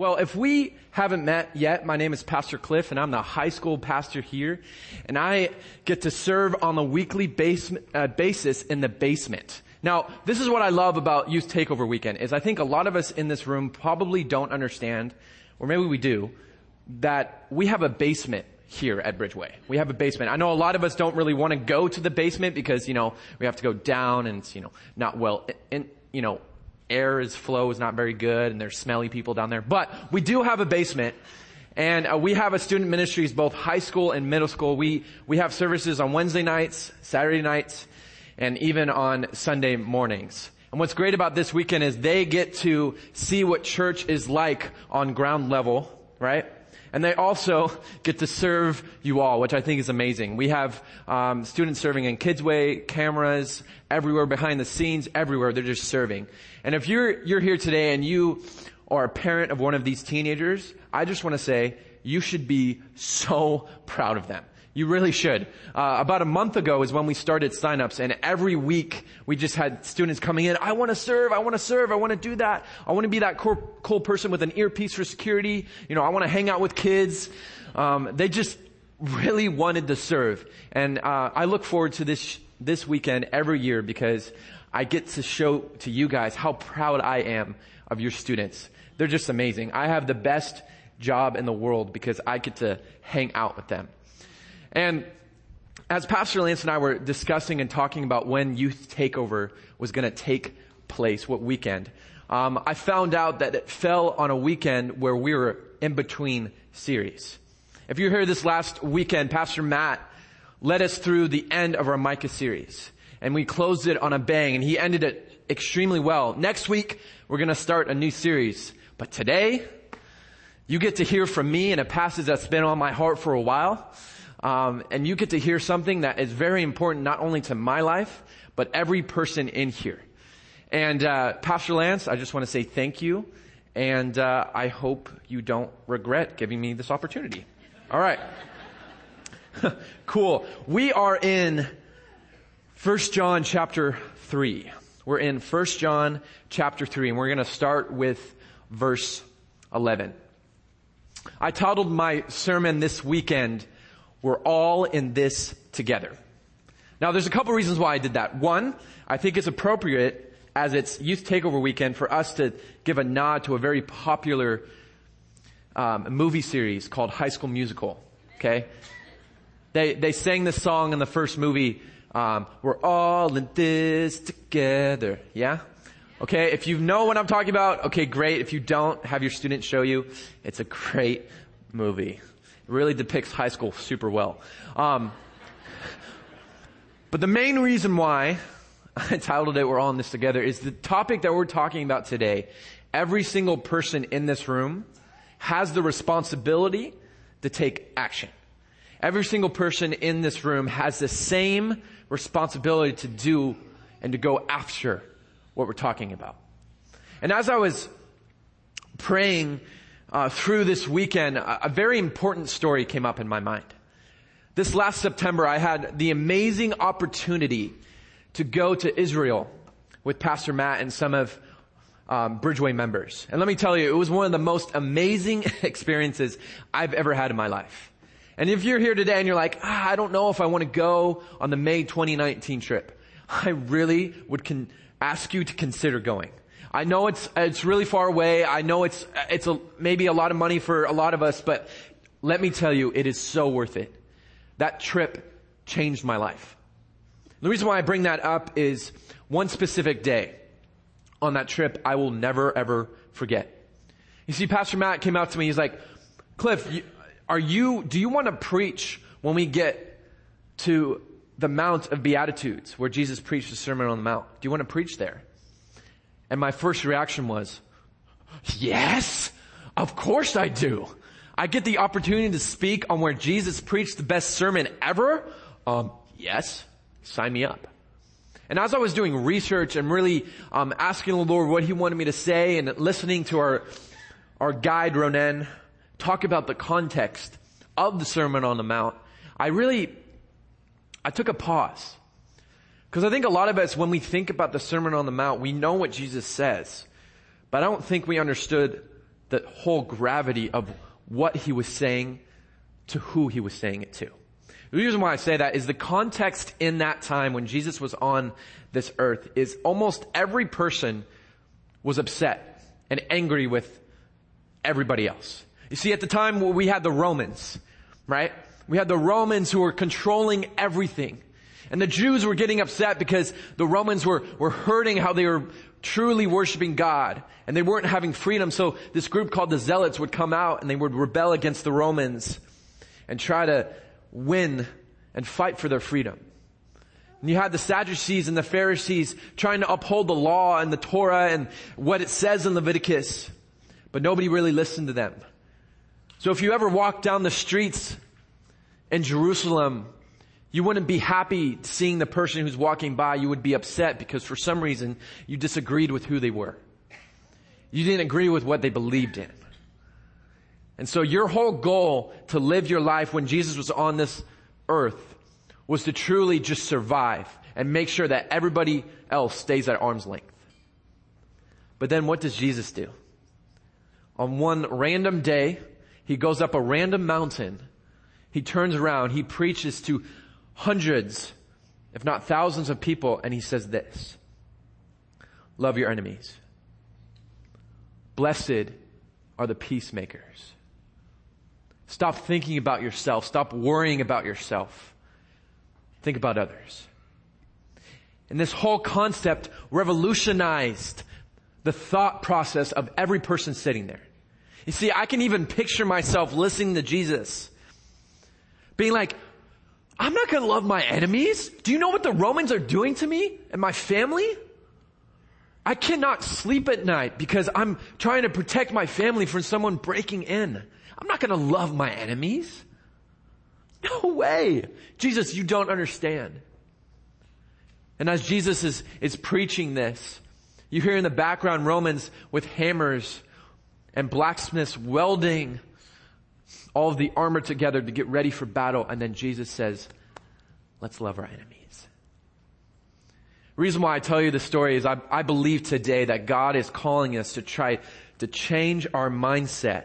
Well, if we haven't met yet, my name is Pastor Cliff and I'm the high school pastor here and I get to serve on a weekly basement, uh, basis in the basement. Now, this is what I love about Youth Takeover Weekend is I think a lot of us in this room probably don't understand, or maybe we do, that we have a basement here at Bridgeway. We have a basement. I know a lot of us don't really want to go to the basement because, you know, we have to go down and it's, you know, not well, in, you know, air is flow is not very good and there's smelly people down there. But we do have a basement and uh, we have a student ministries both high school and middle school. We we have services on Wednesday nights, Saturday nights, and even on Sunday mornings. And what's great about this weekend is they get to see what church is like on ground level, right? And they also get to serve you all, which I think is amazing. We have um, students serving in Kidsway, cameras, everywhere behind the scenes, everywhere. They're just serving. And if you're you're here today and you are a parent of one of these teenagers, I just want to say you should be so proud of them. You really should. Uh, about a month ago is when we started signups, and every week we just had students coming in. I want to serve. I want to serve. I want to do that. I want to be that cool, cool person with an earpiece for security. You know, I want to hang out with kids. Um, they just really wanted to serve, and uh, I look forward to this this weekend every year because I get to show to you guys how proud I am of your students. They're just amazing. I have the best job in the world because I get to hang out with them. And as Pastor Lance and I were discussing and talking about when youth takeover was going to take place, what weekend, um, I found out that it fell on a weekend where we were in between series. If you heard this last weekend, Pastor Matt led us through the end of our Micah series. And we closed it on a bang and he ended it extremely well. Next week, we're going to start a new series. But today, you get to hear from me in a passage that's been on my heart for a while. Um, and you get to hear something that is very important not only to my life, but every person in here. And uh, Pastor Lance, I just want to say thank you, and uh, I hope you don't regret giving me this opportunity. All right. cool. We are in 1 John chapter 3. We're in 1 John chapter 3, and we're going to start with verse 11. I titled my sermon this weekend, we're all in this together. Now there's a couple reasons why I did that. One, I think it's appropriate as it's youth takeover weekend for us to give a nod to a very popular um, movie series called High School Musical. Okay, they they sang this song in the first movie. Um, We're all in this together. Yeah. Okay, if you know what I'm talking about, okay, great. If you don't, have your students show you. It's a great movie It really depicts high school super well. Um, but the main reason why I titled it We're All in This Together is the topic that we're talking about today. Every single person in this room has the responsibility to take action. Every single person in this room has the same responsibility to do and to go after what we're talking about. And as I was praying uh, through this weekend, a, a very important story came up in my mind. This last September, I had the amazing opportunity to go to Israel with Pastor Matt and some of um, Bridgeway members. And let me tell you, it was one of the most amazing experiences I've ever had in my life. And if you're here today and you're like, ah, I don't know if I want to go on the May 2019 trip, I really would con- ask you to consider going. I know it's, it's really far away. I know it's, it's a, maybe a lot of money for a lot of us, but let me tell you, it is so worth it. That trip changed my life. The reason why I bring that up is one specific day on that trip I will never ever forget. You see, Pastor Matt came out to me. He's like, Cliff, are you, do you want to preach when we get to the Mount of Beatitudes where Jesus preached the Sermon on the Mount? Do you want to preach there? And my first reaction was, yes, of course I do. I get the opportunity to speak on where Jesus preached the best sermon ever. Um, yes, sign me up. And as I was doing research and really um, asking the Lord what He wanted me to say, and listening to our our guide Ronen talk about the context of the Sermon on the Mount, I really I took a pause because I think a lot of us, when we think about the Sermon on the Mount, we know what Jesus says, but I don't think we understood the whole gravity of what he was saying to who he was saying it to. The reason why I say that is the context in that time when Jesus was on this earth is almost every person was upset and angry with everybody else. You see, at the time we had the Romans, right? We had the Romans who were controlling everything. And the Jews were getting upset because the Romans were, were hurting how they were truly worshiping God and they weren't having freedom. So this group called the Zealots would come out and they would rebel against the Romans and try to win and fight for their freedom. And you had the Sadducees and the Pharisees trying to uphold the law and the Torah and what it says in Leviticus, but nobody really listened to them. So if you ever walked down the streets in Jerusalem, you wouldn't be happy seeing the person who's walking by. You would be upset because for some reason you disagreed with who they were. You didn't agree with what they believed in. And so your whole goal to live your life when Jesus was on this earth was to truly just survive and make sure that everybody else stays at arm's length. But then what does Jesus do? On one random day, he goes up a random mountain. He turns around. He preaches to hundreds, if not thousands of people, and he says this. Love your enemies. Blessed are the peacemakers. Stop thinking about yourself. Stop worrying about yourself. Think about others. And this whole concept revolutionized the thought process of every person sitting there. You see, I can even picture myself listening to Jesus being like, I'm not going to love my enemies. Do you know what the Romans are doing to me and my family? I cannot sleep at night because I'm trying to protect my family from someone breaking in. I'm not going to love my enemies. No way. Jesus, you don't understand. And as Jesus is, is preaching this, you hear in the background Romans with hammers and blacksmiths welding all of the armor together to get ready for battle. And then Jesus says, let's love our enemies. reason why I tell you this story is I, I believe today that God is calling us to try to change our mindset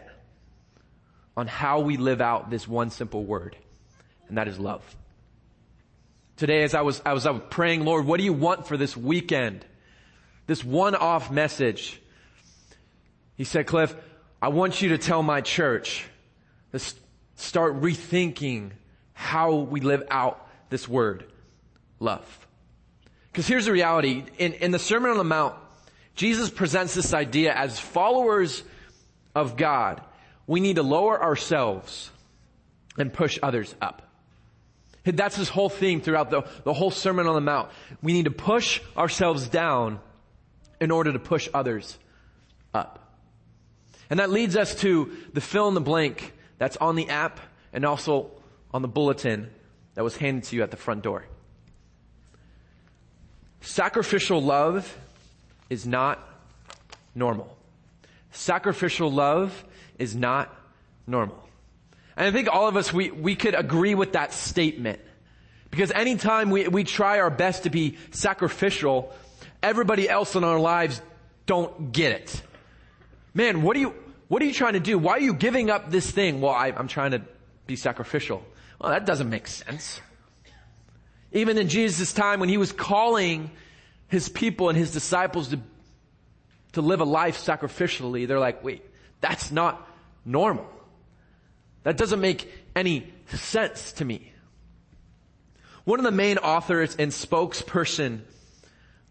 on how we live out this one simple word, and that is love. Today, as I was, I was, I was praying, Lord, what do you want for this weekend? This one-off message. He said, Cliff, I want you to tell my church to start rethinking how we live out this word, love. Because here's the reality. In, in the Sermon on the Mount, Jesus presents this idea as followers of God we need to lower ourselves and push others up. That's his whole theme throughout the, the whole Sermon on the Mount. We need to push ourselves down in order to push others up. And that leads us to the fill in the blank that's on the app and also on the bulletin that was handed to you at the front door. Sacrificial love is not normal. Sacrificial love is not normal. And I think all of us, we, we could agree with that statement. Because anytime we, we try our best to be sacrificial, everybody else in our lives don't get it. Man, what are you, what are you trying to do? Why are you giving up this thing? Well, I, I'm trying to be sacrificial. Well, that doesn't make sense. Even in Jesus' time when he was calling his people and his disciples to, to live a life sacrificially, they're like, wait, that's not normal. That doesn't make any sense to me. One of the main authors and spokesperson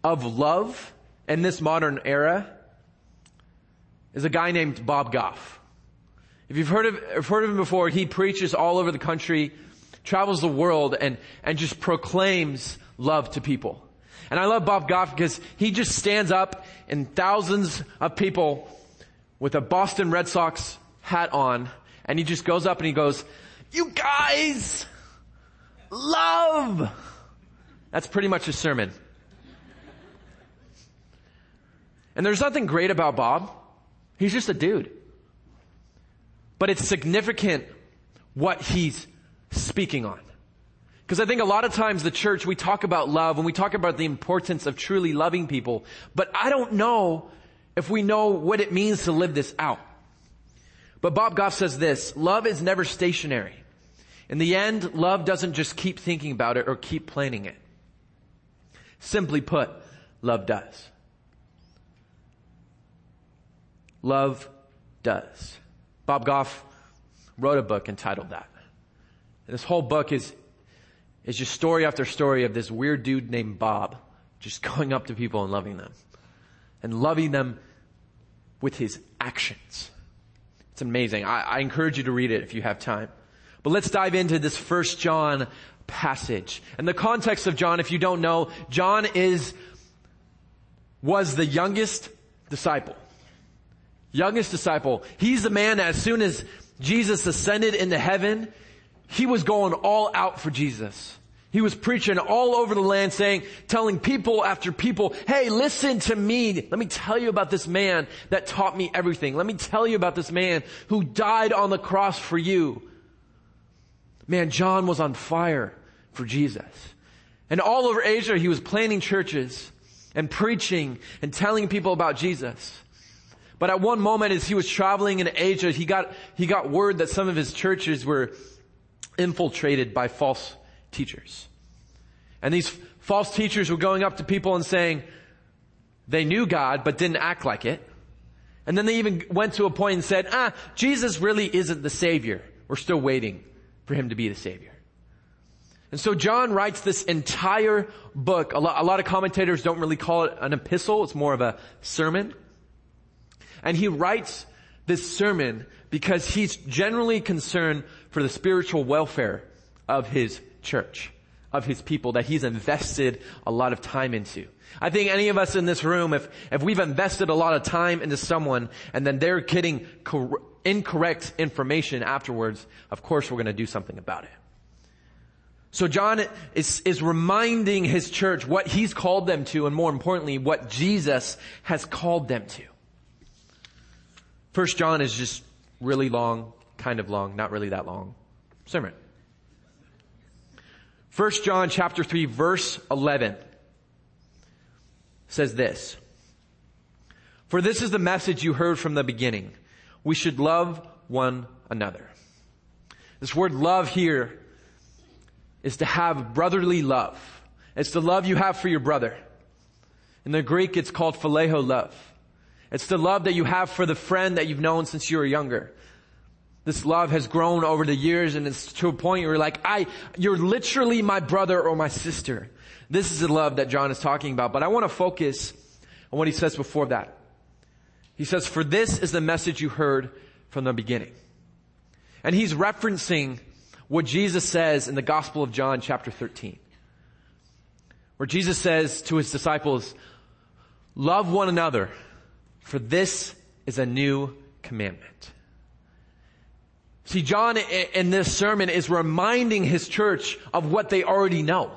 of love in this modern era is a guy named Bob Goff. If you've heard of, heard of him before, he preaches all over the country, travels the world, and, and just proclaims love to people. And I love Bob Goff because he just stands up and thousands of people with a Boston Red Sox hat on and he just goes up and he goes, you guys, love. That's pretty much his sermon. And there's nothing great about Bob. He's just a dude. But it's significant what he's speaking on. Because I think a lot of times the church, we talk about love and we talk about the importance of truly loving people, but I don't know if we know what it means to live this out. But Bob Goff says this, love is never stationary. In the end, love doesn't just keep thinking about it or keep planning it. Simply put, love does. Love does. Bob Goff wrote a book entitled that. And this whole book is, is just story after story of this weird dude named Bob just going up to people and loving them. And loving them with his actions. It's amazing. I, I encourage you to read it if you have time. But let's dive into this first John passage. And the context of John, if you don't know, John is, was the youngest disciple. Youngest disciple. He's the man that as soon as Jesus ascended into heaven, he was going all out for Jesus. He was preaching all over the land saying, telling people after people, hey, listen to me. Let me tell you about this man that taught me everything. Let me tell you about this man who died on the cross for you. Man, John was on fire for Jesus. And all over Asia, he was planting churches and preaching and telling people about Jesus. But at one moment as he was traveling in Asia, he got, he got word that some of his churches were infiltrated by false teachers. And these false teachers were going up to people and saying they knew God but didn't act like it. And then they even went to a point and said, ah, Jesus really isn't the Savior. We're still waiting for Him to be the Savior. And so John writes this entire book. A lot, a lot of commentators don't really call it an epistle. It's more of a sermon. And he writes this sermon because he's generally concerned for the spiritual welfare of his church, of his people that he's invested a lot of time into. I think any of us in this room, if, if we've invested a lot of time into someone and then they're getting cor- incorrect information afterwards, of course we're going to do something about it. So John is, is reminding his church what he's called them to and more importantly, what Jesus has called them to. First John is just really long, kind of long, not really that long sermon. First John chapter 3 verse 11 says this. For this is the message you heard from the beginning. We should love one another. This word love here is to have brotherly love. It's the love you have for your brother. In the Greek, it's called phileo love. It's the love that you have for the friend that you've known since you were younger. This love has grown over the years and it's to a point where you're like, I, you're literally my brother or my sister. This is the love that John is talking about, but I want to focus on what he says before that. He says, for this is the message you heard from the beginning. And he's referencing what Jesus says in the Gospel of John chapter 13. Where Jesus says to his disciples, love one another for this is a new commandment. See, John in this sermon is reminding his church of what they already know.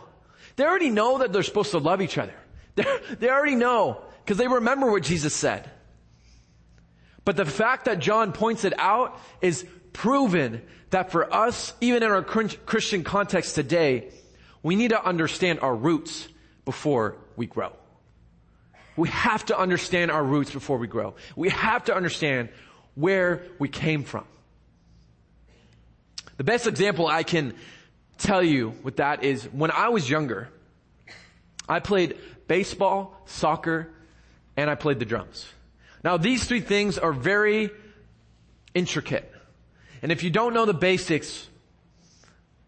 They already know that they're supposed to love each other. They're, they already know because they remember what Jesus said. But the fact that John points it out is proven that for us, even in our Christian context today, we need to understand our roots before we grow. We have to understand our roots before we grow. We have to understand where we came from. The best example I can tell you with that is when I was younger, I played baseball, soccer, and I played the drums. Now these three things are very intricate. And if you don't know the basics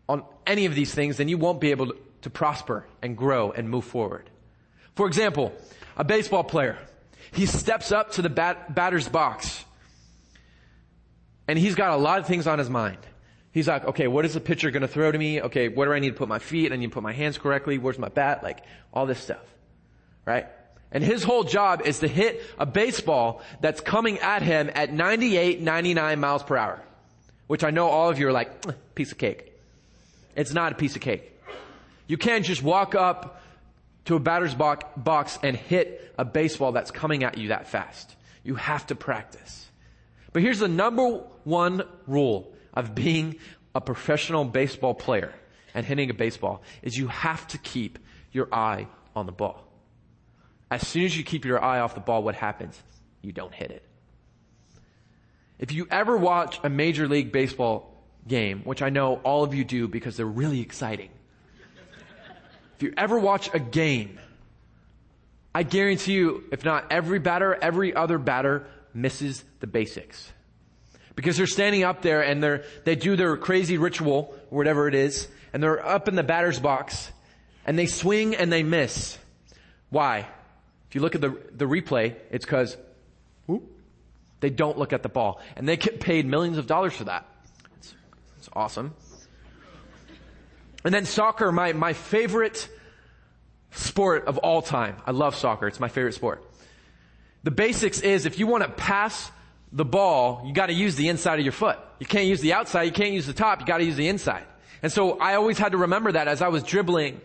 on any of these things, then you won't be able to, to prosper and grow and move forward. For example, a baseball player. He steps up to the bat, batter's box and he's got a lot of things on his mind. He's like, okay, what is the pitcher going to throw to me? Okay, where do I need to put my feet? I need to put my hands correctly. Where's my bat? Like all this stuff, right? And his whole job is to hit a baseball that's coming at him at 98, 99 miles per hour, which I know all of you are like, piece of cake. It's not a piece of cake. You can't just walk up to a batter's box and hit a baseball that's coming at you that fast. You have to practice. But here's the number one rule of being a professional baseball player and hitting a baseball is you have to keep your eye on the ball. As soon as you keep your eye off the ball, what happens? You don't hit it. If you ever watch a Major League Baseball game, which I know all of you do because they're really exciting. If you ever watch a game, I guarantee you, if not every batter, every other batter misses the basics. Because they're standing up there and they're, they do their crazy ritual, whatever it is, and they're up in the batter's box, and they swing and they miss. Why? If you look at the, the replay, it's cause, whoop, they don't look at the ball. And they get paid millions of dollars for that. It's, it's awesome. And then soccer, my, my favorite sport of all time. I love soccer. It's my favorite sport. The basics is if you want to pass the ball, you got to use the inside of your foot. You can't use the outside. You can't use the top. You got to use the inside. And so I always had to remember that as I was dribbling.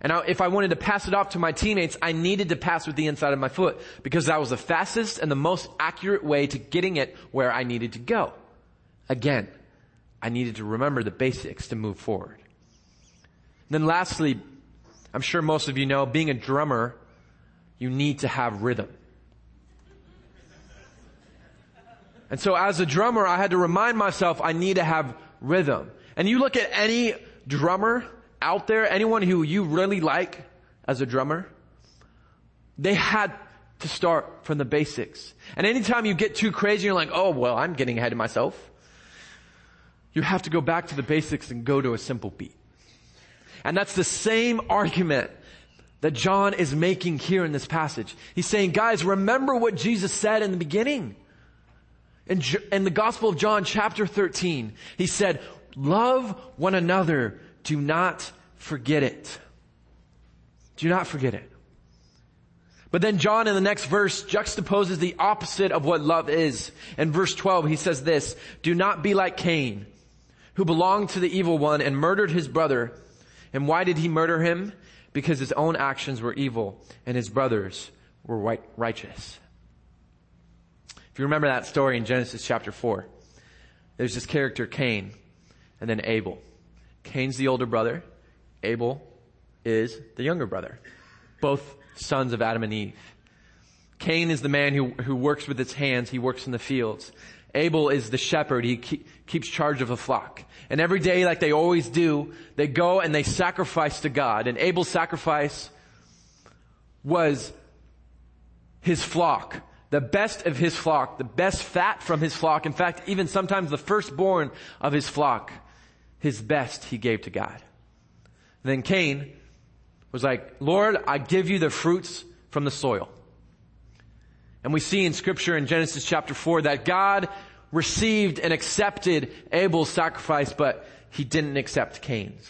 And I, if I wanted to pass it off to my teammates, I needed to pass with the inside of my foot because that was the fastest and the most accurate way to getting it where I needed to go. Again, I needed to remember the basics to move forward. Then lastly, I'm sure most of you know, being a drummer, you need to have rhythm. And so as a drummer, I had to remind myself I need to have rhythm. And you look at any drummer out there, anyone who you really like as a drummer, they had to start from the basics. And anytime you get too crazy, you're like, oh, well, I'm getting ahead of myself. You have to go back to the basics and go to a simple beat. And that's the same argument that John is making here in this passage. He's saying, guys, remember what Jesus said in the beginning. In, in the Gospel of John chapter 13, he said, love one another. Do not forget it. Do not forget it. But then John in the next verse juxtaposes the opposite of what love is. In verse 12, he says this, do not be like Cain, who belonged to the evil one and murdered his brother. And why did he murder him? Because his own actions were evil and his brothers were righteous. If you remember that story in Genesis chapter 4, there's this character Cain and then Abel. Cain's the older brother. Abel is the younger brother. Both sons of Adam and Eve. Cain is the man who, who works with his hands. He works in the fields. Abel is the shepherd. He keeps charge of the flock. And every day, like they always do, they go and they sacrifice to God. And Abel's sacrifice was his flock the best of his flock, the best fat from his flock. In fact, even sometimes the firstborn of his flock, his best he gave to God. And then Cain was like, Lord, I give you the fruits from the soil. And we see in scripture in Genesis chapter 4 that God received and accepted Abel's sacrifice, but he didn't accept Cain's.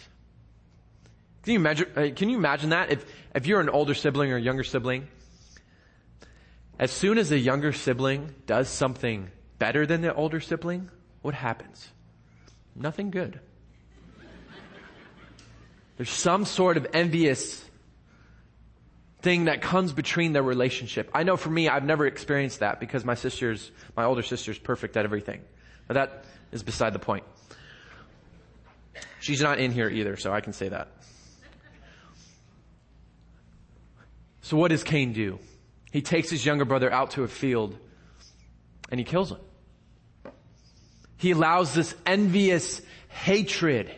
Can you imagine, uh, can you imagine that? If, if you're an older sibling or a younger sibling, as soon as the younger sibling does something better than the older sibling, what happens? Nothing good. There's some sort of envious thing that comes between their relationship. I know for me, I've never experienced that because my sister's, my older sister's perfect at everything. But that is beside the point. She's not in here either, so I can say that. So what does Cain do? He takes his younger brother out to a field and he kills him. He allows this envious hatred,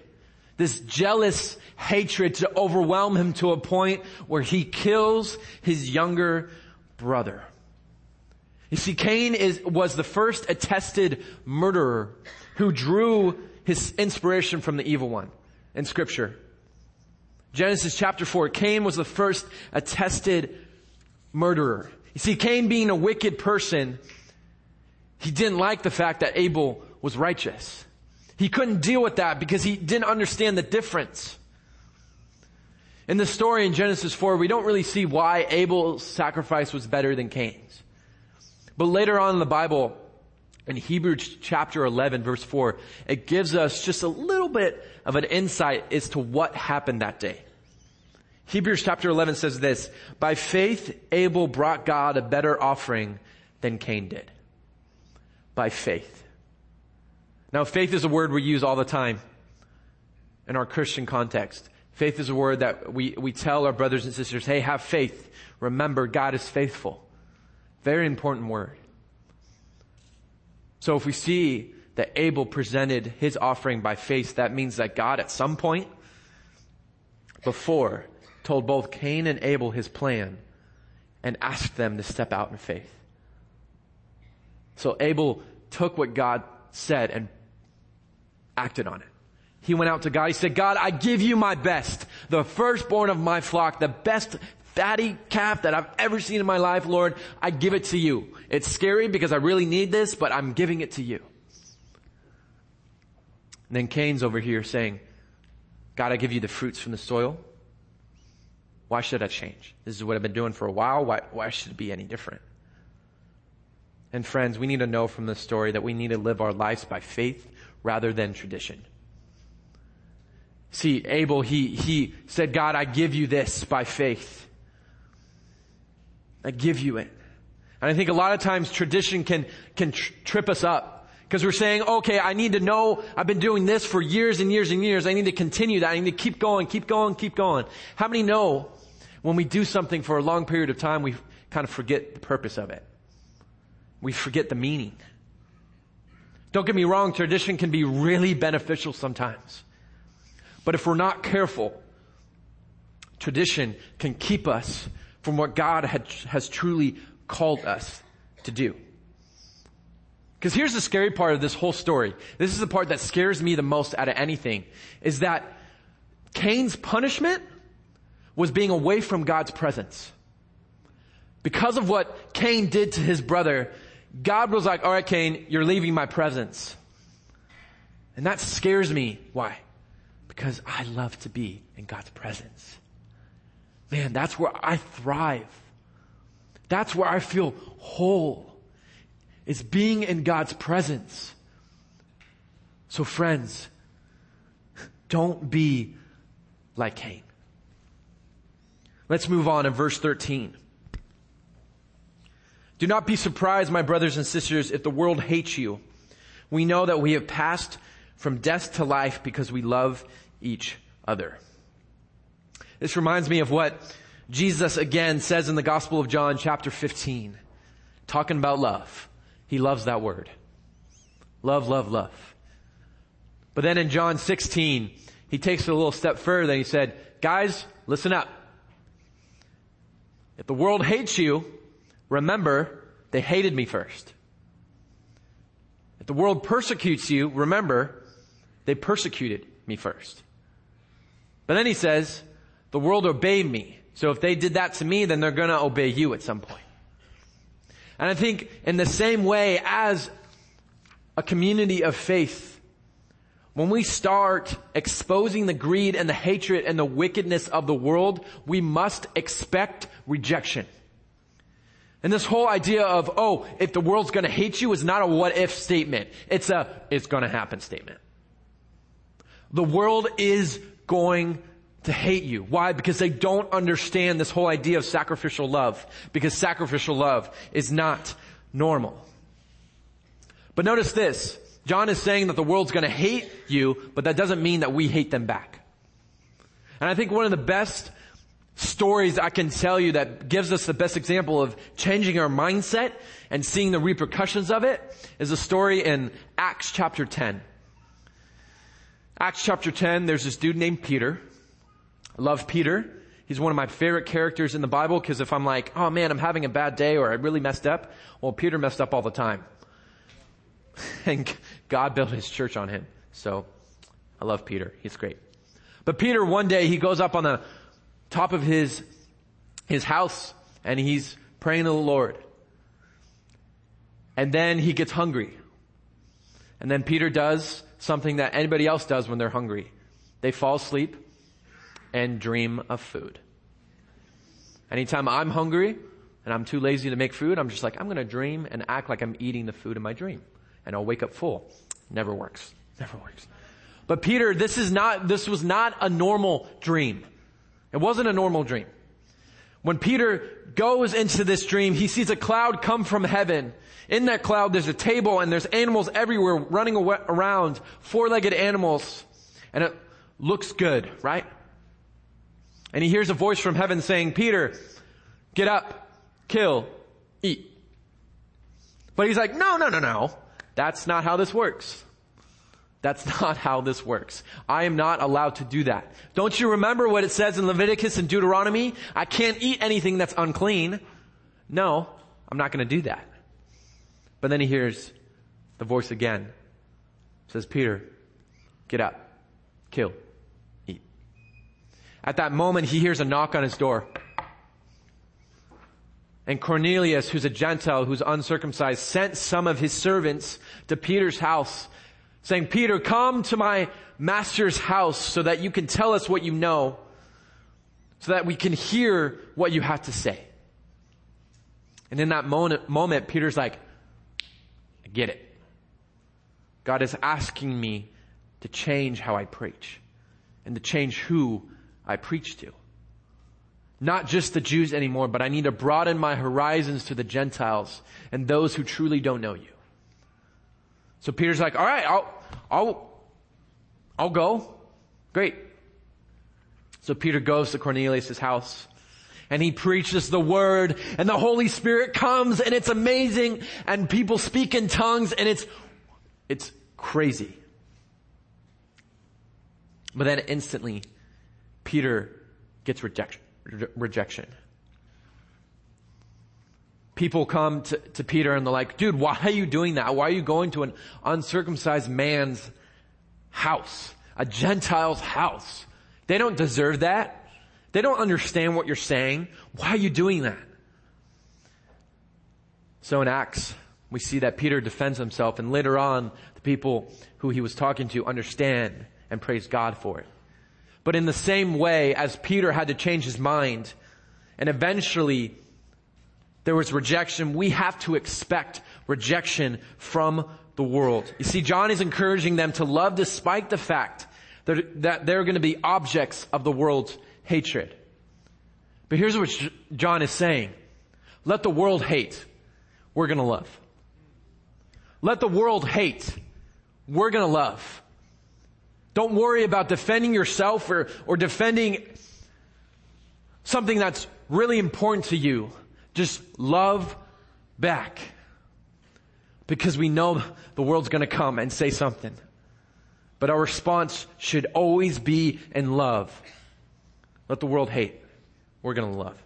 this jealous hatred to overwhelm him to a point where he kills his younger brother. You see, Cain is, was the first attested murderer who drew his inspiration from the evil one in scripture. Genesis chapter 4, Cain was the first attested murderer. You see, Cain being a wicked person, he didn't like the fact that Abel was righteous. He couldn't deal with that because he didn't understand the difference. In the story in Genesis 4, we don't really see why Abel's sacrifice was better than Cain's. But later on in the Bible, in Hebrews chapter 11 verse 4, it gives us just a little bit of an insight as to what happened that day. Hebrews chapter 11 says this, by faith Abel brought God a better offering than Cain did. By faith. Now faith is a word we use all the time in our Christian context. Faith is a word that we, we tell our brothers and sisters, hey, have faith. Remember, God is faithful. Very important word. So if we see that Abel presented his offering by faith, that means that God at some point before told both Cain and Abel his plan and asked them to step out in faith. So Abel took what God said and acted on it. He went out to God. He said, God, I give you my best, the firstborn of my flock, the best fatty calf that I've ever seen in my life, Lord. I give it to you. It's scary because I really need this, but I'm giving it to you. And then Cain's over here saying, God, I give you the fruits from the soil. Why should I change? This is what I've been doing for a while. Why, why should it be any different? And friends, we need to know from this story that we need to live our lives by faith rather than tradition. See, Abel, he, he said, God, I give you this by faith. I give you it. And I think a lot of times tradition can, can tr- trip us up. Because we're saying, okay, I need to know, I've been doing this for years and years and years. I need to continue that. I need to keep going, keep going, keep going. How many know when we do something for a long period of time, we kind of forget the purpose of it? We forget the meaning. Don't get me wrong, tradition can be really beneficial sometimes. But if we're not careful, tradition can keep us from what God had, has truly called us to do. Because here's the scary part of this whole story. This is the part that scares me the most out of anything, is that Cain's punishment was being away from God's presence. Because of what Cain did to his brother, God was like, alright Cain, you're leaving my presence. And that scares me. Why? Because I love to be in God's presence. Man, that's where I thrive. That's where I feel whole. It's being in God's presence. So friends, don't be like Cain. Let's move on in verse 13. Do not be surprised, my brothers and sisters, if the world hates you. We know that we have passed from death to life because we love each other. This reminds me of what Jesus again says in the Gospel of John chapter 15, talking about love. He loves that word. Love, love, love. But then in John 16, he takes it a little step further and he said, guys, listen up. If the world hates you, remember they hated me first. If the world persecutes you, remember they persecuted me first. But then he says, the world obeyed me. So if they did that to me, then they're gonna obey you at some point. And I think in the same way as a community of faith, when we start exposing the greed and the hatred and the wickedness of the world, we must expect rejection. And this whole idea of, oh, if the world's gonna hate you is not a what if statement. It's a, it's gonna happen statement. The world is going to hate you. Why? Because they don't understand this whole idea of sacrificial love. Because sacrificial love is not normal. But notice this. John is saying that the world's gonna hate you, but that doesn't mean that we hate them back. And I think one of the best stories I can tell you that gives us the best example of changing our mindset and seeing the repercussions of it is a story in Acts chapter 10. Acts chapter 10, there's this dude named Peter I love Peter. He's one of my favorite characters in the Bible because if I'm like, oh man, I'm having a bad day or I really messed up, well, Peter messed up all the time. and God built his church on him. So I love Peter. He's great. But Peter, one day, he goes up on the top of his, his house and he's praying to the Lord. And then he gets hungry. And then Peter does something that anybody else does when they're hungry. They fall asleep and dream of food. Anytime I'm hungry and I'm too lazy to make food, I'm just like, I'm going to dream and act like I'm eating the food in my dream. And I'll wake up full. Never works. Never works. But Peter, this is not, this was not a normal dream. It wasn't a normal dream. When Peter goes into this dream, he sees a cloud come from heaven. In that cloud, there's a table and there's animals everywhere running around, four-legged animals. And it looks good, right? And he hears a voice from heaven saying, Peter, get up, kill, eat. But he's like, no, no, no, no. That's not how this works. That's not how this works. I am not allowed to do that. Don't you remember what it says in Leviticus and Deuteronomy? I can't eat anything that's unclean. No, I'm not going to do that. But then he hears the voice again. It says, Peter, get up, kill, eat. At that moment, he hears a knock on his door. And Cornelius, who's a Gentile, who's uncircumcised, sent some of his servants to Peter's house saying, Peter, come to my master's house so that you can tell us what you know, so that we can hear what you have to say. And in that moment, moment Peter's like, I get it. God is asking me to change how I preach and to change who I preach to. Not just the Jews anymore, but I need to broaden my horizons to the Gentiles and those who truly don't know you. So Peter's like, all right, I'll, I'll, I'll go. Great. So Peter goes to Cornelius' house and he preaches the word and the Holy Spirit comes and it's amazing and people speak in tongues and it's, it's crazy. But then instantly, Peter gets rejection. rejection people come to, to Peter and they're like, dude, why are you doing that? Why are you going to an uncircumcised man's house? A Gentile's house. They don't deserve that. They don't understand what you're saying. Why are you doing that? So in Acts, we see that Peter defends himself and later on, the people who he was talking to understand and praise God for it. But in the same way as Peter had to change his mind and eventually there was rejection. We have to expect rejection from the world. You see, John is encouraging them to love despite the fact that, that they're going to be objects of the world's hatred. But here's what John is saying. Let the world hate. We're going to love. Let the world hate. We're going to love. Don't worry about defending yourself or, or defending something that's really important to you. Just love back. Because we know the world's gonna come and say something. But our response should always be in love. Let the world hate. We're gonna love.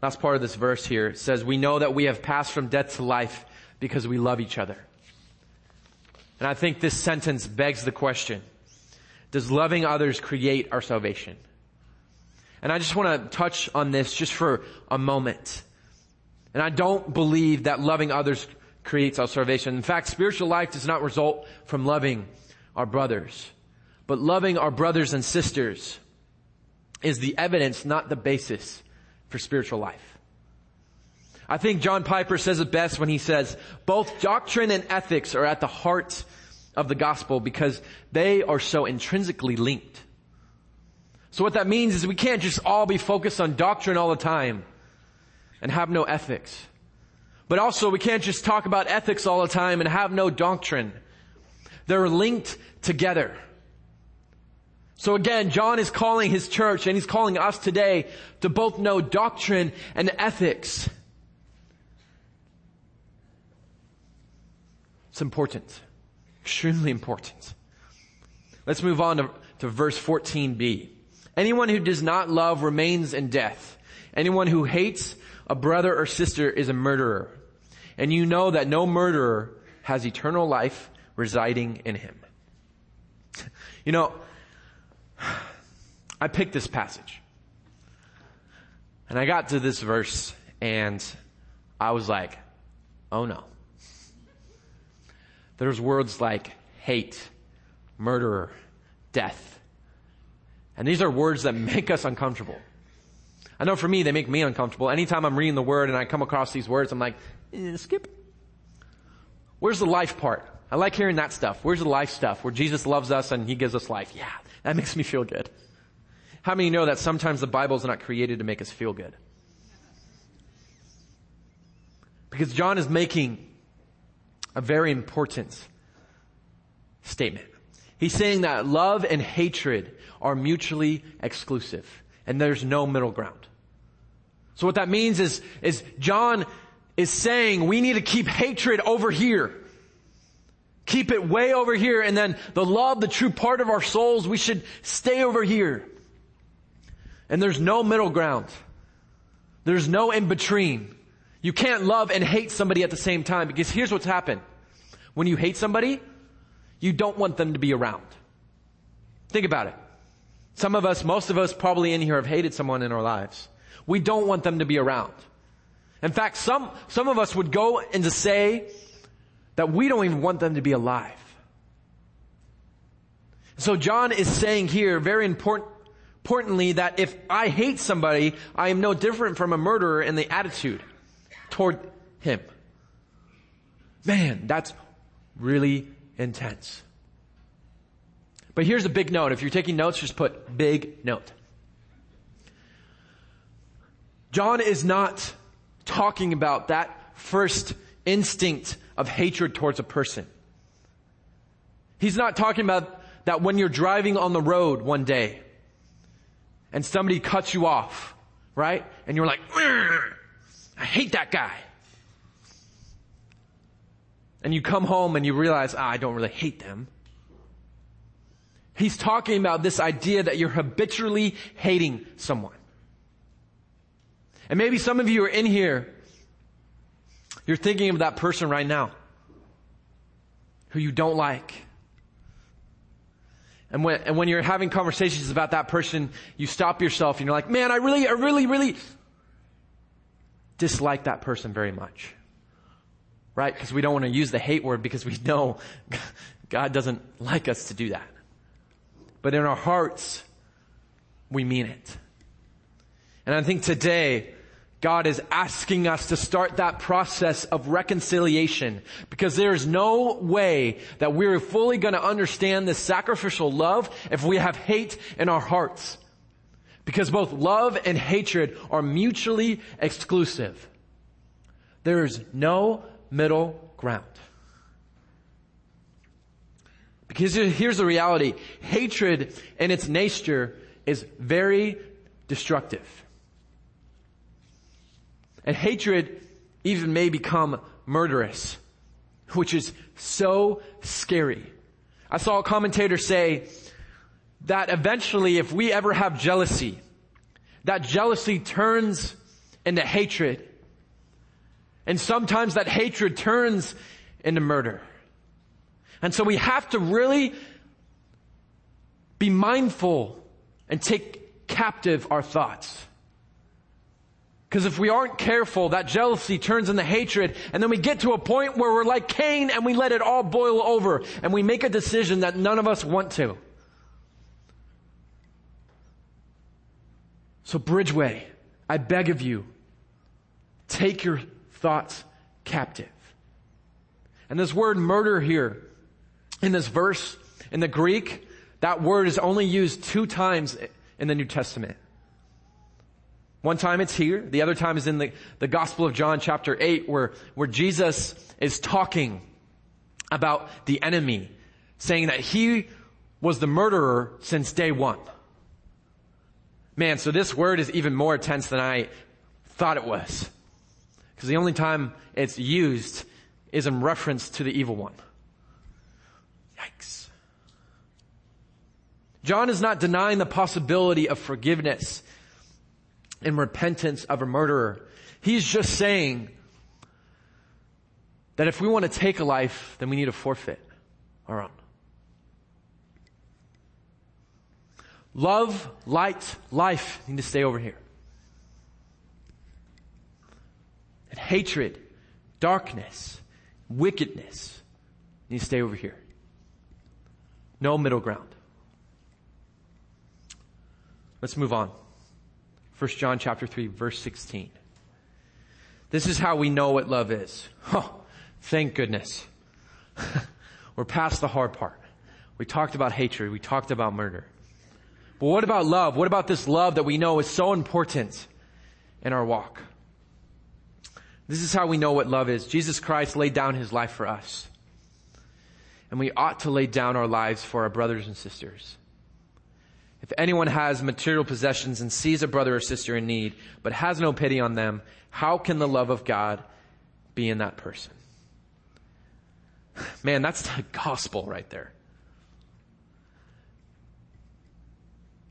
Last part of this verse here says, we know that we have passed from death to life because we love each other. And I think this sentence begs the question, does loving others create our salvation? And I just want to touch on this just for a moment. And I don't believe that loving others creates our salvation. In fact, spiritual life does not result from loving our brothers, but loving our brothers and sisters is the evidence, not the basis for spiritual life. I think John Piper says it best when he says, both doctrine and ethics are at the heart of the gospel because they are so intrinsically linked. So what that means is we can't just all be focused on doctrine all the time and have no ethics. But also we can't just talk about ethics all the time and have no doctrine. They're linked together. So again, John is calling his church and he's calling us today to both know doctrine and ethics. It's important. Extremely important. Let's move on to, to verse 14b. Anyone who does not love remains in death. Anyone who hates a brother or sister is a murderer. And you know that no murderer has eternal life residing in him. You know, I picked this passage. And I got to this verse and I was like, oh no. There's words like hate, murderer, death. And these are words that make us uncomfortable. I know for me, they make me uncomfortable. Anytime I'm reading the word and I come across these words, I'm like, eh, skip. Where's the life part? I like hearing that stuff. Where's the life stuff? Where Jesus loves us and He gives us life. Yeah, that makes me feel good. How many know that sometimes the Bible is not created to make us feel good? Because John is making a very important statement. He's saying that love and hatred are mutually exclusive and there's no middle ground. So what that means is, is John is saying we need to keep hatred over here. Keep it way over here and then the love, the true part of our souls, we should stay over here. And there's no middle ground. There's no in between. You can't love and hate somebody at the same time because here's what's happened. When you hate somebody, you don't want them to be around. Think about it. Some of us, most of us probably in here have hated someone in our lives. We don't want them to be around. In fact, some, some of us would go and to say that we don't even want them to be alive. So John is saying here, very important, importantly, that if I hate somebody, I am no different from a murderer in the attitude toward him. Man, that's really intense. But here's a big note. If you're taking notes, just put big note. John is not talking about that first instinct of hatred towards a person. He's not talking about that when you're driving on the road one day and somebody cuts you off, right? And you're like, I hate that guy. And you come home and you realize, ah, I don't really hate them. He's talking about this idea that you're habitually hating someone. And maybe some of you are in here you're thinking of that person right now who you don't like. And when, and when you're having conversations about that person, you stop yourself and you're like, man, I really, I really, really dislike that person very much. Right? Because we don't want to use the hate word because we know God doesn't like us to do that. But in our hearts, we mean it. And I think today, God is asking us to start that process of reconciliation because there is no way that we're fully going to understand this sacrificial love if we have hate in our hearts. Because both love and hatred are mutually exclusive. There is no middle ground. Because here's the reality. Hatred in its nature is very destructive. And hatred even may become murderous, which is so scary. I saw a commentator say that eventually if we ever have jealousy, that jealousy turns into hatred. And sometimes that hatred turns into murder. And so we have to really be mindful and take captive our thoughts. Because if we aren't careful, that jealousy turns into hatred, and then we get to a point where we're like Cain and we let it all boil over, and we make a decision that none of us want to. So Bridgeway, I beg of you, take your thoughts captive. And this word murder here, in this verse, in the Greek, that word is only used two times in the New Testament. One time it's here. The other time is in the, the Gospel of John chapter 8 where, where Jesus is talking about the enemy, saying that he was the murderer since day one. Man, so this word is even more intense than I thought it was. Because the only time it's used is in reference to the evil one. Yikes. John is not denying the possibility of forgiveness and repentance of a murderer. He's just saying that if we want to take a life, then we need to forfeit our own. Love, light, life need to stay over here. And hatred, darkness, wickedness need to stay over here. No middle ground. Let's move on. 1 John chapter 3 verse 16. This is how we know what love is. Oh, thank goodness. We're past the hard part. We talked about hatred. We talked about murder. But what about love? What about this love that we know is so important in our walk? This is how we know what love is. Jesus Christ laid down his life for us. And we ought to lay down our lives for our brothers and sisters. If anyone has material possessions and sees a brother or sister in need, but has no pity on them, how can the love of God be in that person. Man, that's the gospel right there.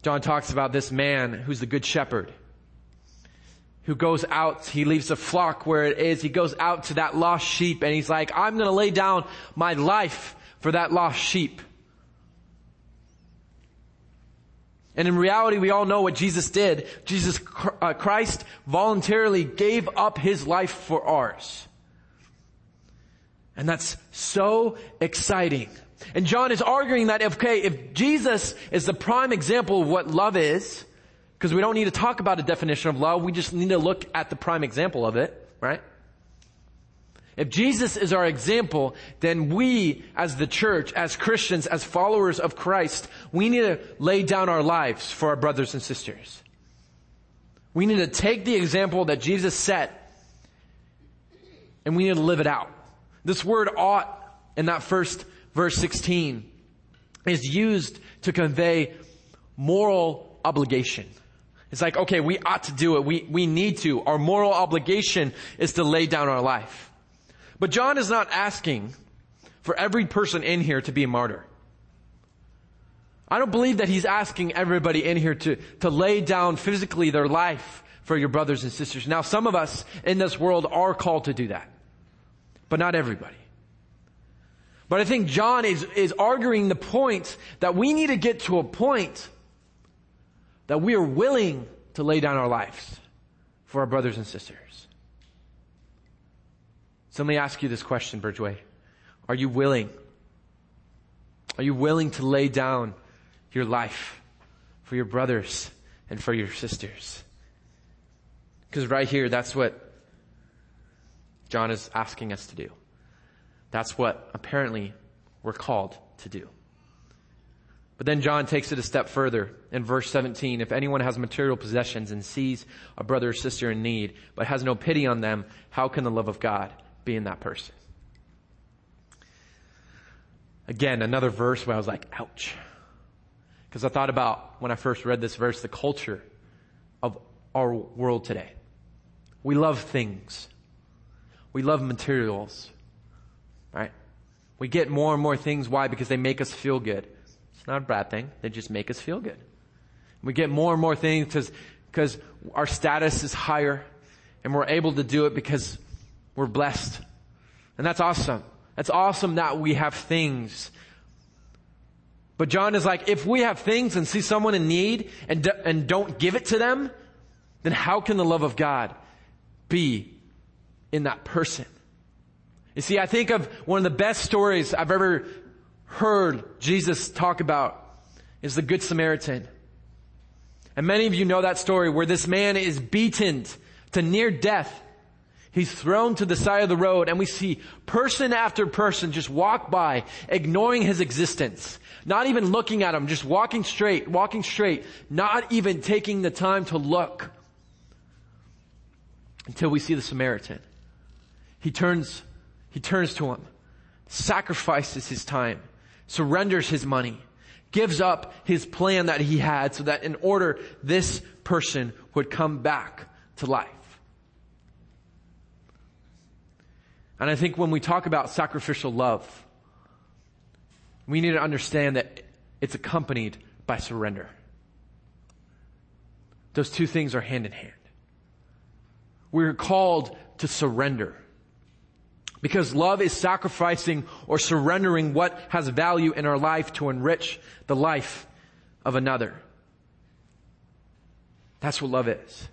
John talks about this man who's the good shepherd who goes out, he leaves the flock where it is, he goes out to that lost sheep and he's like, I'm gonna lay down my life for that lost sheep. And in reality, we all know what Jesus did. Jesus uh, Christ voluntarily gave up his life for ours. And that's so exciting. And John is arguing that, okay, if Jesus is the prime example of what love is, because we don't need to talk about a definition of love, we just need to look at the prime example of it, right? If Jesus is our example, then we as the church, as Christians, as followers of Christ, we need to lay down our lives for our brothers and sisters. We need to take the example that Jesus set and we need to live it out. This word ought in that first verse 16 is used to convey moral obligation. It's like, okay, we ought to do it. We, we need to. Our moral obligation is to lay down our life. But John is not asking for every person in here to be a martyr. I don't believe that he's asking everybody in here to, to lay down physically their life for your brothers and sisters. Now, some of us in this world are called to do that, but not everybody. But I think John is, is arguing the point that we need to get to a point that we are willing to lay down our lives for our brothers and sisters. So let me ask you this question, Bridgeway. Are you willing? Are you willing to lay down your life for your brothers and for your sisters? Because right here, that's what John is asking us to do. That's what apparently we're called to do. But then John takes it a step further in verse 17. If anyone has material possessions and sees a brother or sister in need, but has no pity on them, how can the love of God be in that person? Again, another verse where I was like, ouch. Because I thought about when I first read this verse, the culture of our world today. We love things. We love materials. Right? We get more and more things. Why? Because they make us feel good. It's not a bad thing. They just make us feel good. We get more and more things because, because our status is higher and we're able to do it because we're blessed. And that's awesome. That's awesome that we have things. But John is like, if we have things and see someone in need and, and don't give it to them, then how can the love of God be in that person? You see, I think of one of the best stories I've ever heard Jesus talk about is the Good Samaritan. And many of you know that story where this man is beaten to near death. He's thrown to the side of the road and we see person after person just walk by, ignoring his existence. Not even looking at him, just walking straight, walking straight, not even taking the time to look. Until we see the Samaritan. He turns, he turns to him, sacrifices his time, surrenders his money, gives up his plan that he had so that in order this person would come back to life. And I think when we talk about sacrificial love, we need to understand that it's accompanied by surrender. Those two things are hand in hand. We're called to surrender. Because love is sacrificing or surrendering what has value in our life to enrich the life of another. That's what love is.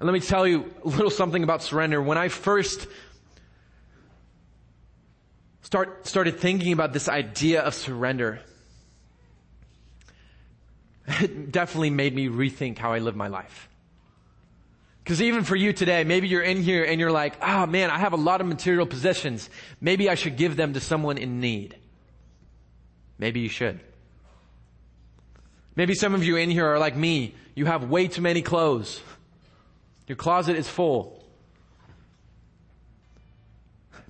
And let me tell you a little something about surrender. When I first start, started thinking about this idea of surrender, it definitely made me rethink how I live my life. Because even for you today, maybe you're in here and you're like, oh man, I have a lot of material possessions. Maybe I should give them to someone in need. Maybe you should. Maybe some of you in here are like me. You have way too many clothes. Your closet is full.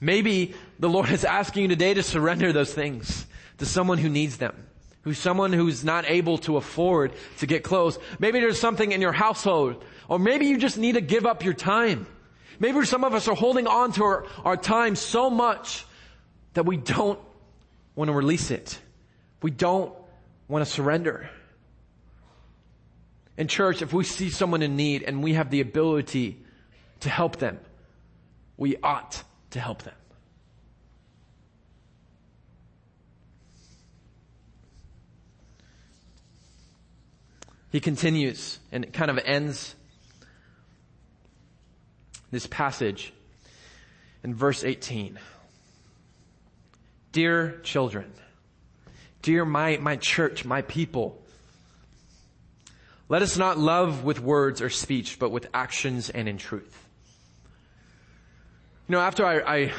Maybe the Lord is asking you today to surrender those things to someone who needs them who's someone who's not able to afford to get clothes. Maybe there's something in your household, or maybe you just need to give up your time. Maybe some of us are holding on to our, our time so much that we don't want to release it. We don't want to surrender. In church, if we see someone in need and we have the ability to help them, we ought to help them. He continues and it kind of ends this passage in verse 18. Dear children, dear my, my church, my people, let us not love with words or speech, but with actions and in truth. You know, after I, I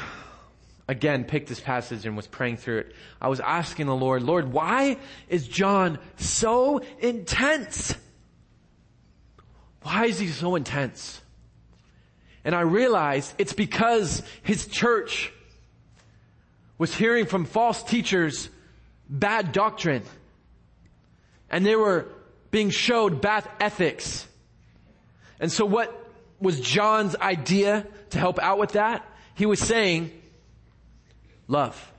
again picked this passage and was praying through it, I was asking the Lord, Lord, why is John so intense? Why is he so intense? And I realized it's because his church was hearing from false teachers bad doctrine. And they were being showed bath ethics. And so what was John's idea to help out with that? He was saying, love.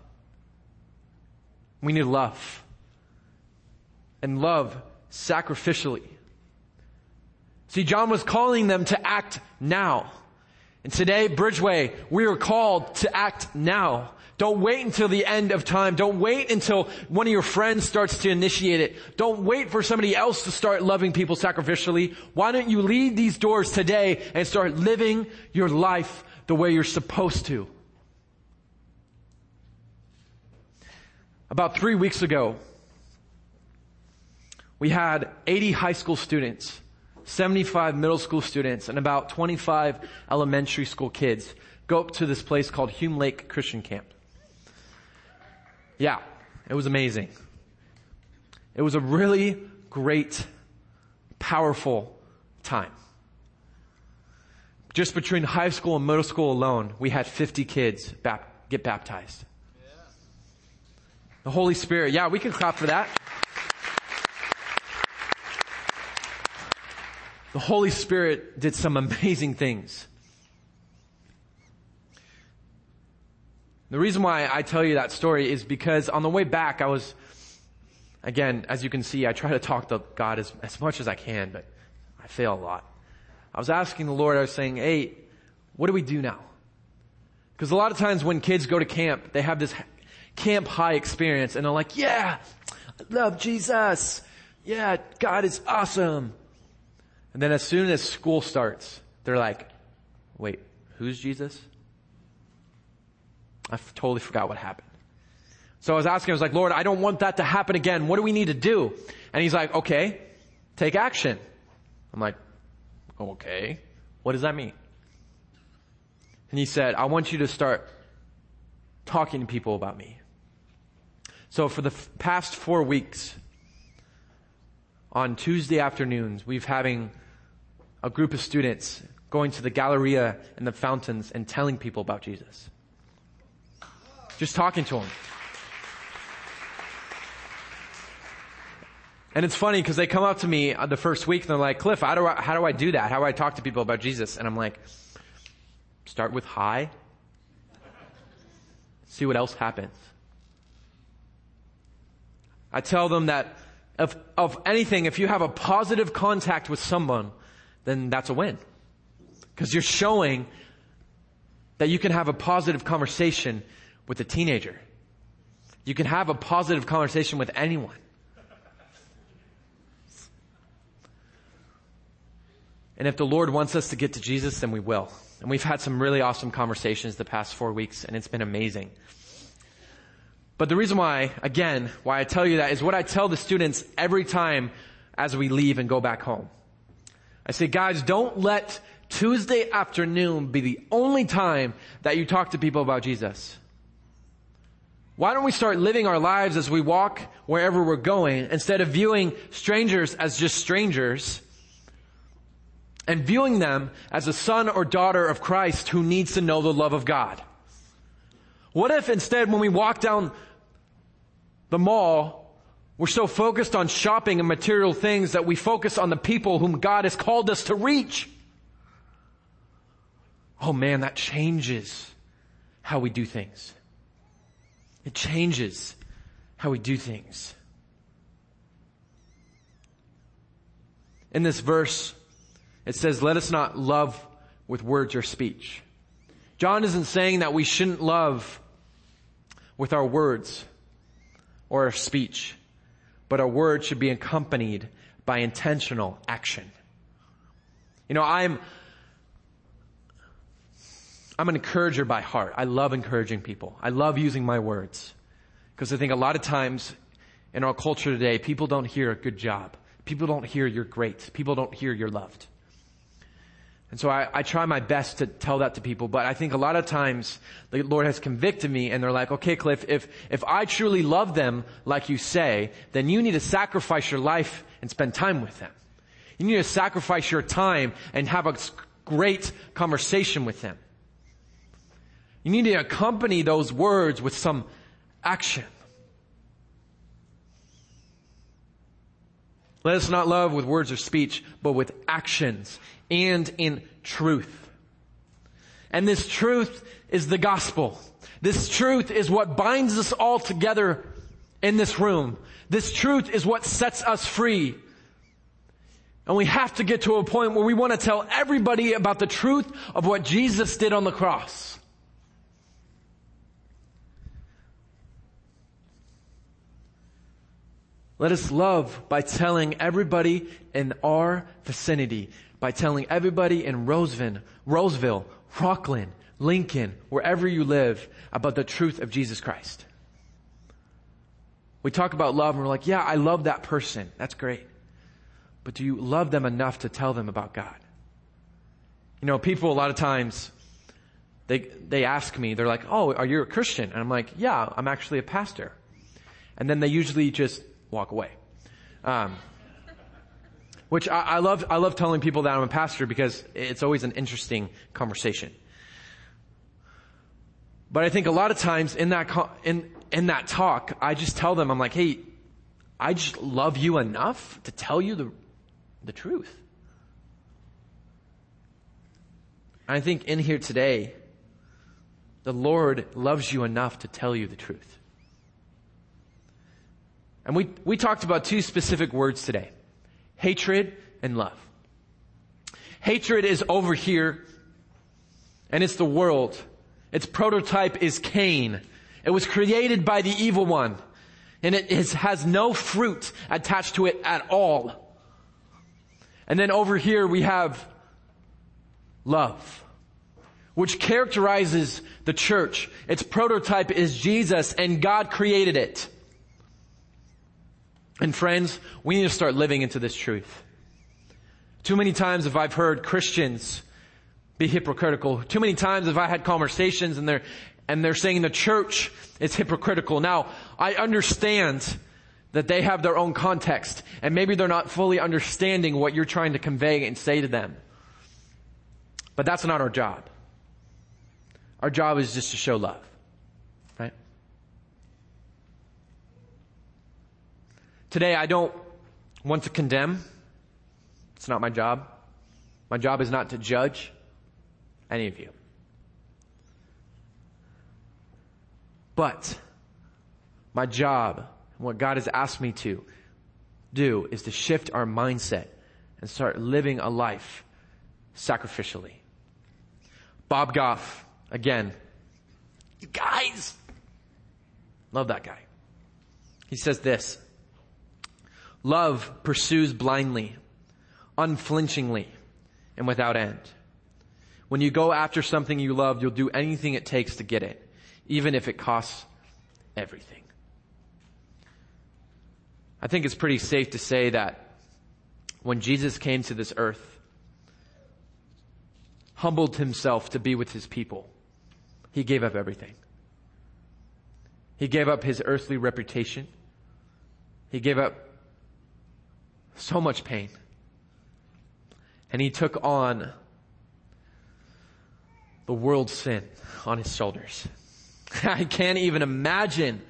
We need love. And love sacrificially. See, John was calling them to act now. And today, Bridgeway, we are called to act now. Don't wait until the end of time. Don't wait until one of your friends starts to initiate it. Don't wait for somebody else to start loving people sacrificially. Why don't you lead these doors today and start living your life the way you're supposed to? About three weeks ago, we had 80 high school students, 75 middle school students, and about 25 elementary school kids go up to this place called Hume Lake Christian Camp. Yeah, it was amazing. It was a really great, powerful time. Just between high school and middle school alone, we had 50 kids bap- get baptized. The Holy Spirit. Yeah, we can clap for that. The Holy Spirit did some amazing things. The reason why I tell you that story is because on the way back, I was, again, as you can see, I try to talk to God as, as much as I can, but I fail a lot. I was asking the Lord, I was saying, hey, what do we do now? Because a lot of times when kids go to camp, they have this camp high experience and they're like, yeah, I love Jesus. Yeah, God is awesome. And then as soon as school starts, they're like, wait, who's Jesus? I totally forgot what happened. So I was asking, I was like, Lord, I don't want that to happen again. What do we need to do? And he's like, okay, take action. I'm like, okay, what does that mean? And he said, I want you to start talking to people about me. So for the f- past four weeks, on Tuesday afternoons, we've having a group of students going to the Galleria and the fountains and telling people about Jesus. Just talking to them. And it's funny because they come up to me uh, the first week and they're like, Cliff, how do I, how do I do that? How do I talk to people about Jesus? And I'm like, start with hi. See what else happens. I tell them that of, of anything, if you have a positive contact with someone, then that's a win. Because you're showing that you can have a positive conversation with a teenager. You can have a positive conversation with anyone. And if the Lord wants us to get to Jesus, then we will. And we've had some really awesome conversations the past four weeks, and it's been amazing. But the reason why, again, why I tell you that is what I tell the students every time as we leave and go back home. I say, guys, don't let Tuesday afternoon be the only time that you talk to people about Jesus. Why don't we start living our lives as we walk wherever we're going instead of viewing strangers as just strangers and viewing them as a son or daughter of Christ who needs to know the love of God? What if instead when we walk down the mall, we're so focused on shopping and material things that we focus on the people whom God has called us to reach? oh man, that changes how we do things. It changes how we do things. In this verse, it says, let us not love with words or speech. John isn't saying that we shouldn't love with our words or our speech, but our words should be accompanied by intentional action. You know, I'm, I'm an encourager by heart. I love encouraging people. I love using my words. Because I think a lot of times in our culture today, people don't hear a good job. People don't hear you're great. People don't hear you're loved. And so I, I, try my best to tell that to people, but I think a lot of times the Lord has convicted me and they're like, okay, Cliff, if, if I truly love them like you say, then you need to sacrifice your life and spend time with them. You need to sacrifice your time and have a great conversation with them. You need to accompany those words with some action. Let us not love with words or speech, but with actions and in truth. And this truth is the gospel. This truth is what binds us all together in this room. This truth is what sets us free. And we have to get to a point where we want to tell everybody about the truth of what Jesus did on the cross. Let us love by telling everybody in our vicinity, by telling everybody in Roseville, Roseville, Rocklin, Lincoln, wherever you live, about the truth of Jesus Christ. We talk about love and we're like, yeah, I love that person. That's great. But do you love them enough to tell them about God? You know, people a lot of times, they, they ask me, they're like, oh, are you a Christian? And I'm like, yeah, I'm actually a pastor. And then they usually just walk away. Um, which I, I, love, I love telling people that I'm a pastor because it's always an interesting conversation. But I think a lot of times in that, in, in that talk, I just tell them, I'm like, hey, I just love you enough to tell you the, the truth. I think in here today, the Lord loves you enough to tell you the truth. And we, we talked about two specific words today. Hatred and love. Hatred is over here and it's the world. Its prototype is Cain. It was created by the evil one and it is, has no fruit attached to it at all. And then over here we have love, which characterizes the church. Its prototype is Jesus and God created it. And friends, we need to start living into this truth. Too many times have I've heard Christians be hypocritical. Too many times have I had conversations and they're, and they're saying the church is hypocritical. Now, I understand that they have their own context and maybe they're not fully understanding what you're trying to convey and say to them. But that's not our job. Our job is just to show love. Today, I don't want to condemn. It's not my job. My job is not to judge any of you. But my job, and what God has asked me to do, is to shift our mindset and start living a life sacrificially. Bob Goff, again, you guys, love that guy. He says this Love pursues blindly, unflinchingly, and without end. When you go after something you love, you'll do anything it takes to get it, even if it costs everything. I think it's pretty safe to say that when Jesus came to this earth, humbled himself to be with his people, he gave up everything. He gave up his earthly reputation. He gave up so much pain. And he took on the world's sin on his shoulders. I can't even imagine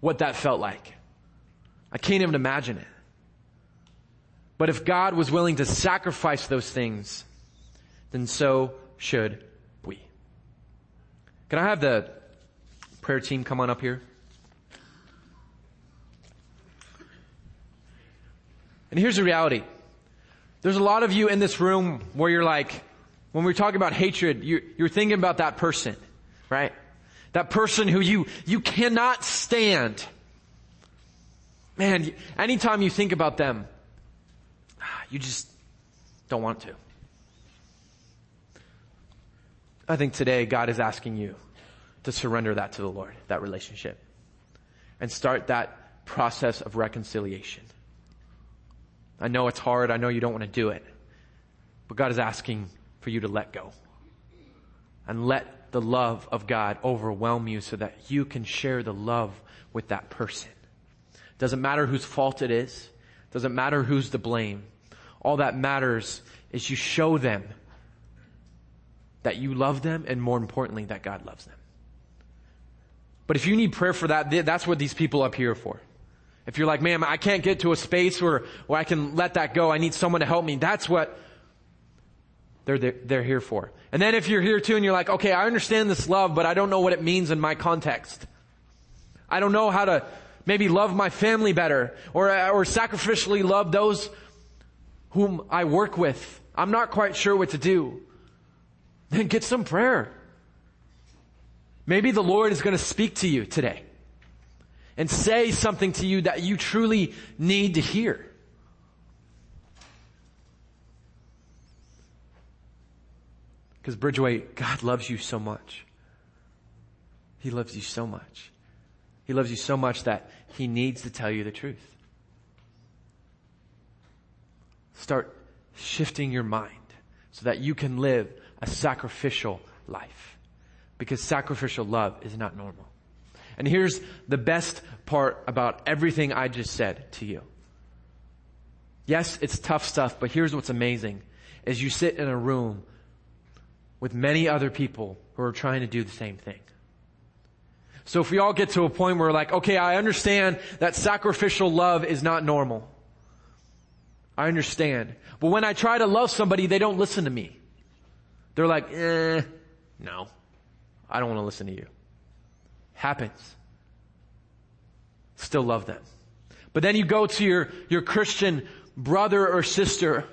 what that felt like. I can't even imagine it. But if God was willing to sacrifice those things, then so should we. Can I have the prayer team come on up here? And here's the reality. There's a lot of you in this room where you're like, when we're talking about hatred, you're, you're thinking about that person, right? That person who you, you cannot stand. Man, anytime you think about them, you just don't want to. I think today God is asking you to surrender that to the Lord, that relationship, and start that process of reconciliation. I know it's hard. I know you don't want to do it. But God is asking for you to let go and let the love of God overwhelm you so that you can share the love with that person. Doesn't matter whose fault it is. Doesn't matter who's to blame. All that matters is you show them that you love them and more importantly that God loves them. But if you need prayer for that, that's what these people up here are for. If you're like, man, I can't get to a space where, where I can let that go. I need someone to help me. That's what they're, they're, they're here for. And then if you're here too and you're like, okay, I understand this love, but I don't know what it means in my context. I don't know how to maybe love my family better or, or sacrificially love those whom I work with. I'm not quite sure what to do. Then get some prayer. Maybe the Lord is going to speak to you today and say something to you that you truly need to hear. Because Bridgeway, God loves you so much. He loves you so much. He loves you so much that He needs to tell you the truth. Start shifting your mind so that you can live a sacrificial life. Because sacrificial love is not normal. And here's the best part about everything I just said to you. Yes, it's tough stuff, but here's what's amazing is you sit in a room with many other people who are trying to do the same thing. So if we all get to a point where we're like, okay, I understand that sacrificial love is not normal. I understand. But when I try to love somebody, they don't listen to me. They're like, eh, no, I don't want to listen to you happens. Still love them. But then you go to your, your Christian brother or sister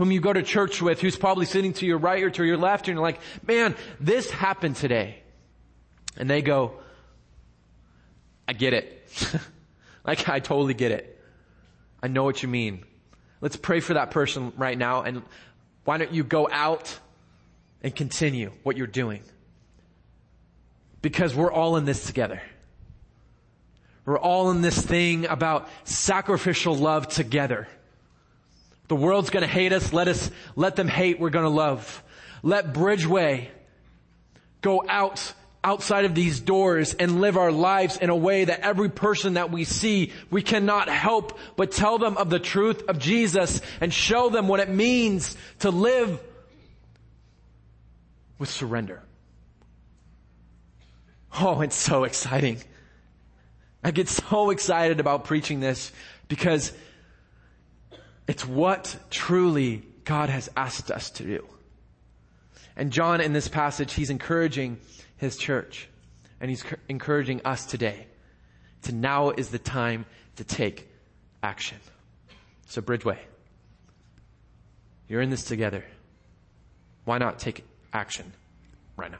whom you go to church with, who's probably sitting to your right or to your left, and you're like, man, this happened today. And they go, I get it. like, I totally get it. I know what you mean. Let's pray for that person right now, and why don't you go out and continue what you're doing? Because we're all in this together. We're all in this thing about sacrificial love together. The world's gonna hate us. Let us, let them hate. We're gonna love. Let Bridgeway go out outside of these doors and live our lives in a way that every person that we see, we cannot help but tell them of the truth of Jesus and show them what it means to live with surrender. Oh, it's so exciting. I get so excited about preaching this because it's what truly God has asked us to do. And John in this passage, he's encouraging his church and he's encouraging us today to now is the time to take action. So Bridgeway, you're in this together. Why not take action right now?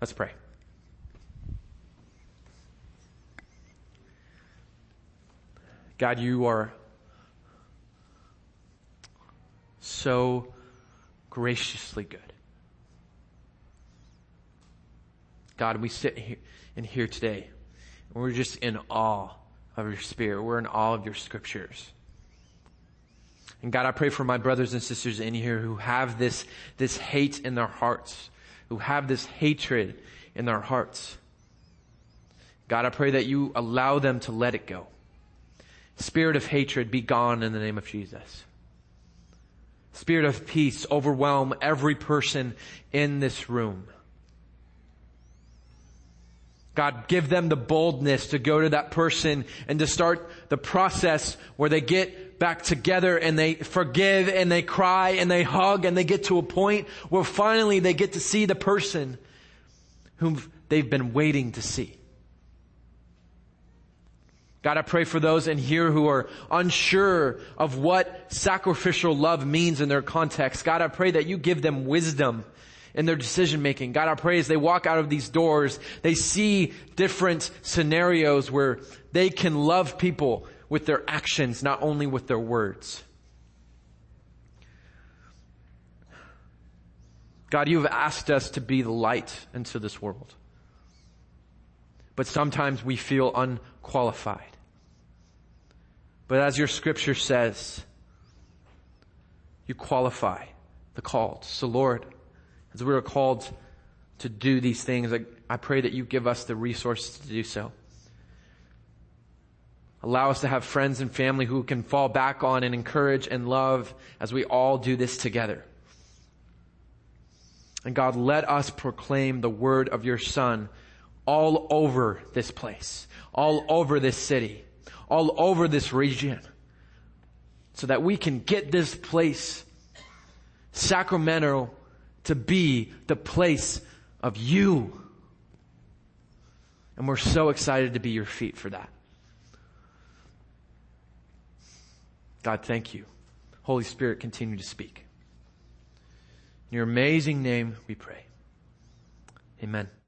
Let's pray. God, you are so graciously good. God, we sit here in here today and we're just in awe of your spirit. We're in awe of your scriptures. And God, I pray for my brothers and sisters in here who have this, this hate in their hearts, who have this hatred in their hearts. God, I pray that you allow them to let it go. Spirit of hatred, be gone in the name of Jesus. Spirit of peace, overwhelm every person in this room. God, give them the boldness to go to that person and to start the process where they get back together and they forgive and they cry and they hug and they get to a point where finally they get to see the person whom they've been waiting to see. God, I pray for those in here who are unsure of what sacrificial love means in their context. God, I pray that you give them wisdom in their decision making. God, I pray as they walk out of these doors, they see different scenarios where they can love people with their actions, not only with their words. God, you have asked us to be the light into this world. But sometimes we feel unqualified. But as your scripture says, you qualify the called. So Lord, as we are called to do these things, I pray that you give us the resources to do so. Allow us to have friends and family who can fall back on and encourage and love as we all do this together. And God, let us proclaim the word of your son all over this place, all over this city all over this region so that we can get this place, Sacramento, to be the place of you. And we're so excited to be your feet for that. God, thank you. Holy Spirit, continue to speak. In your amazing name we pray. Amen.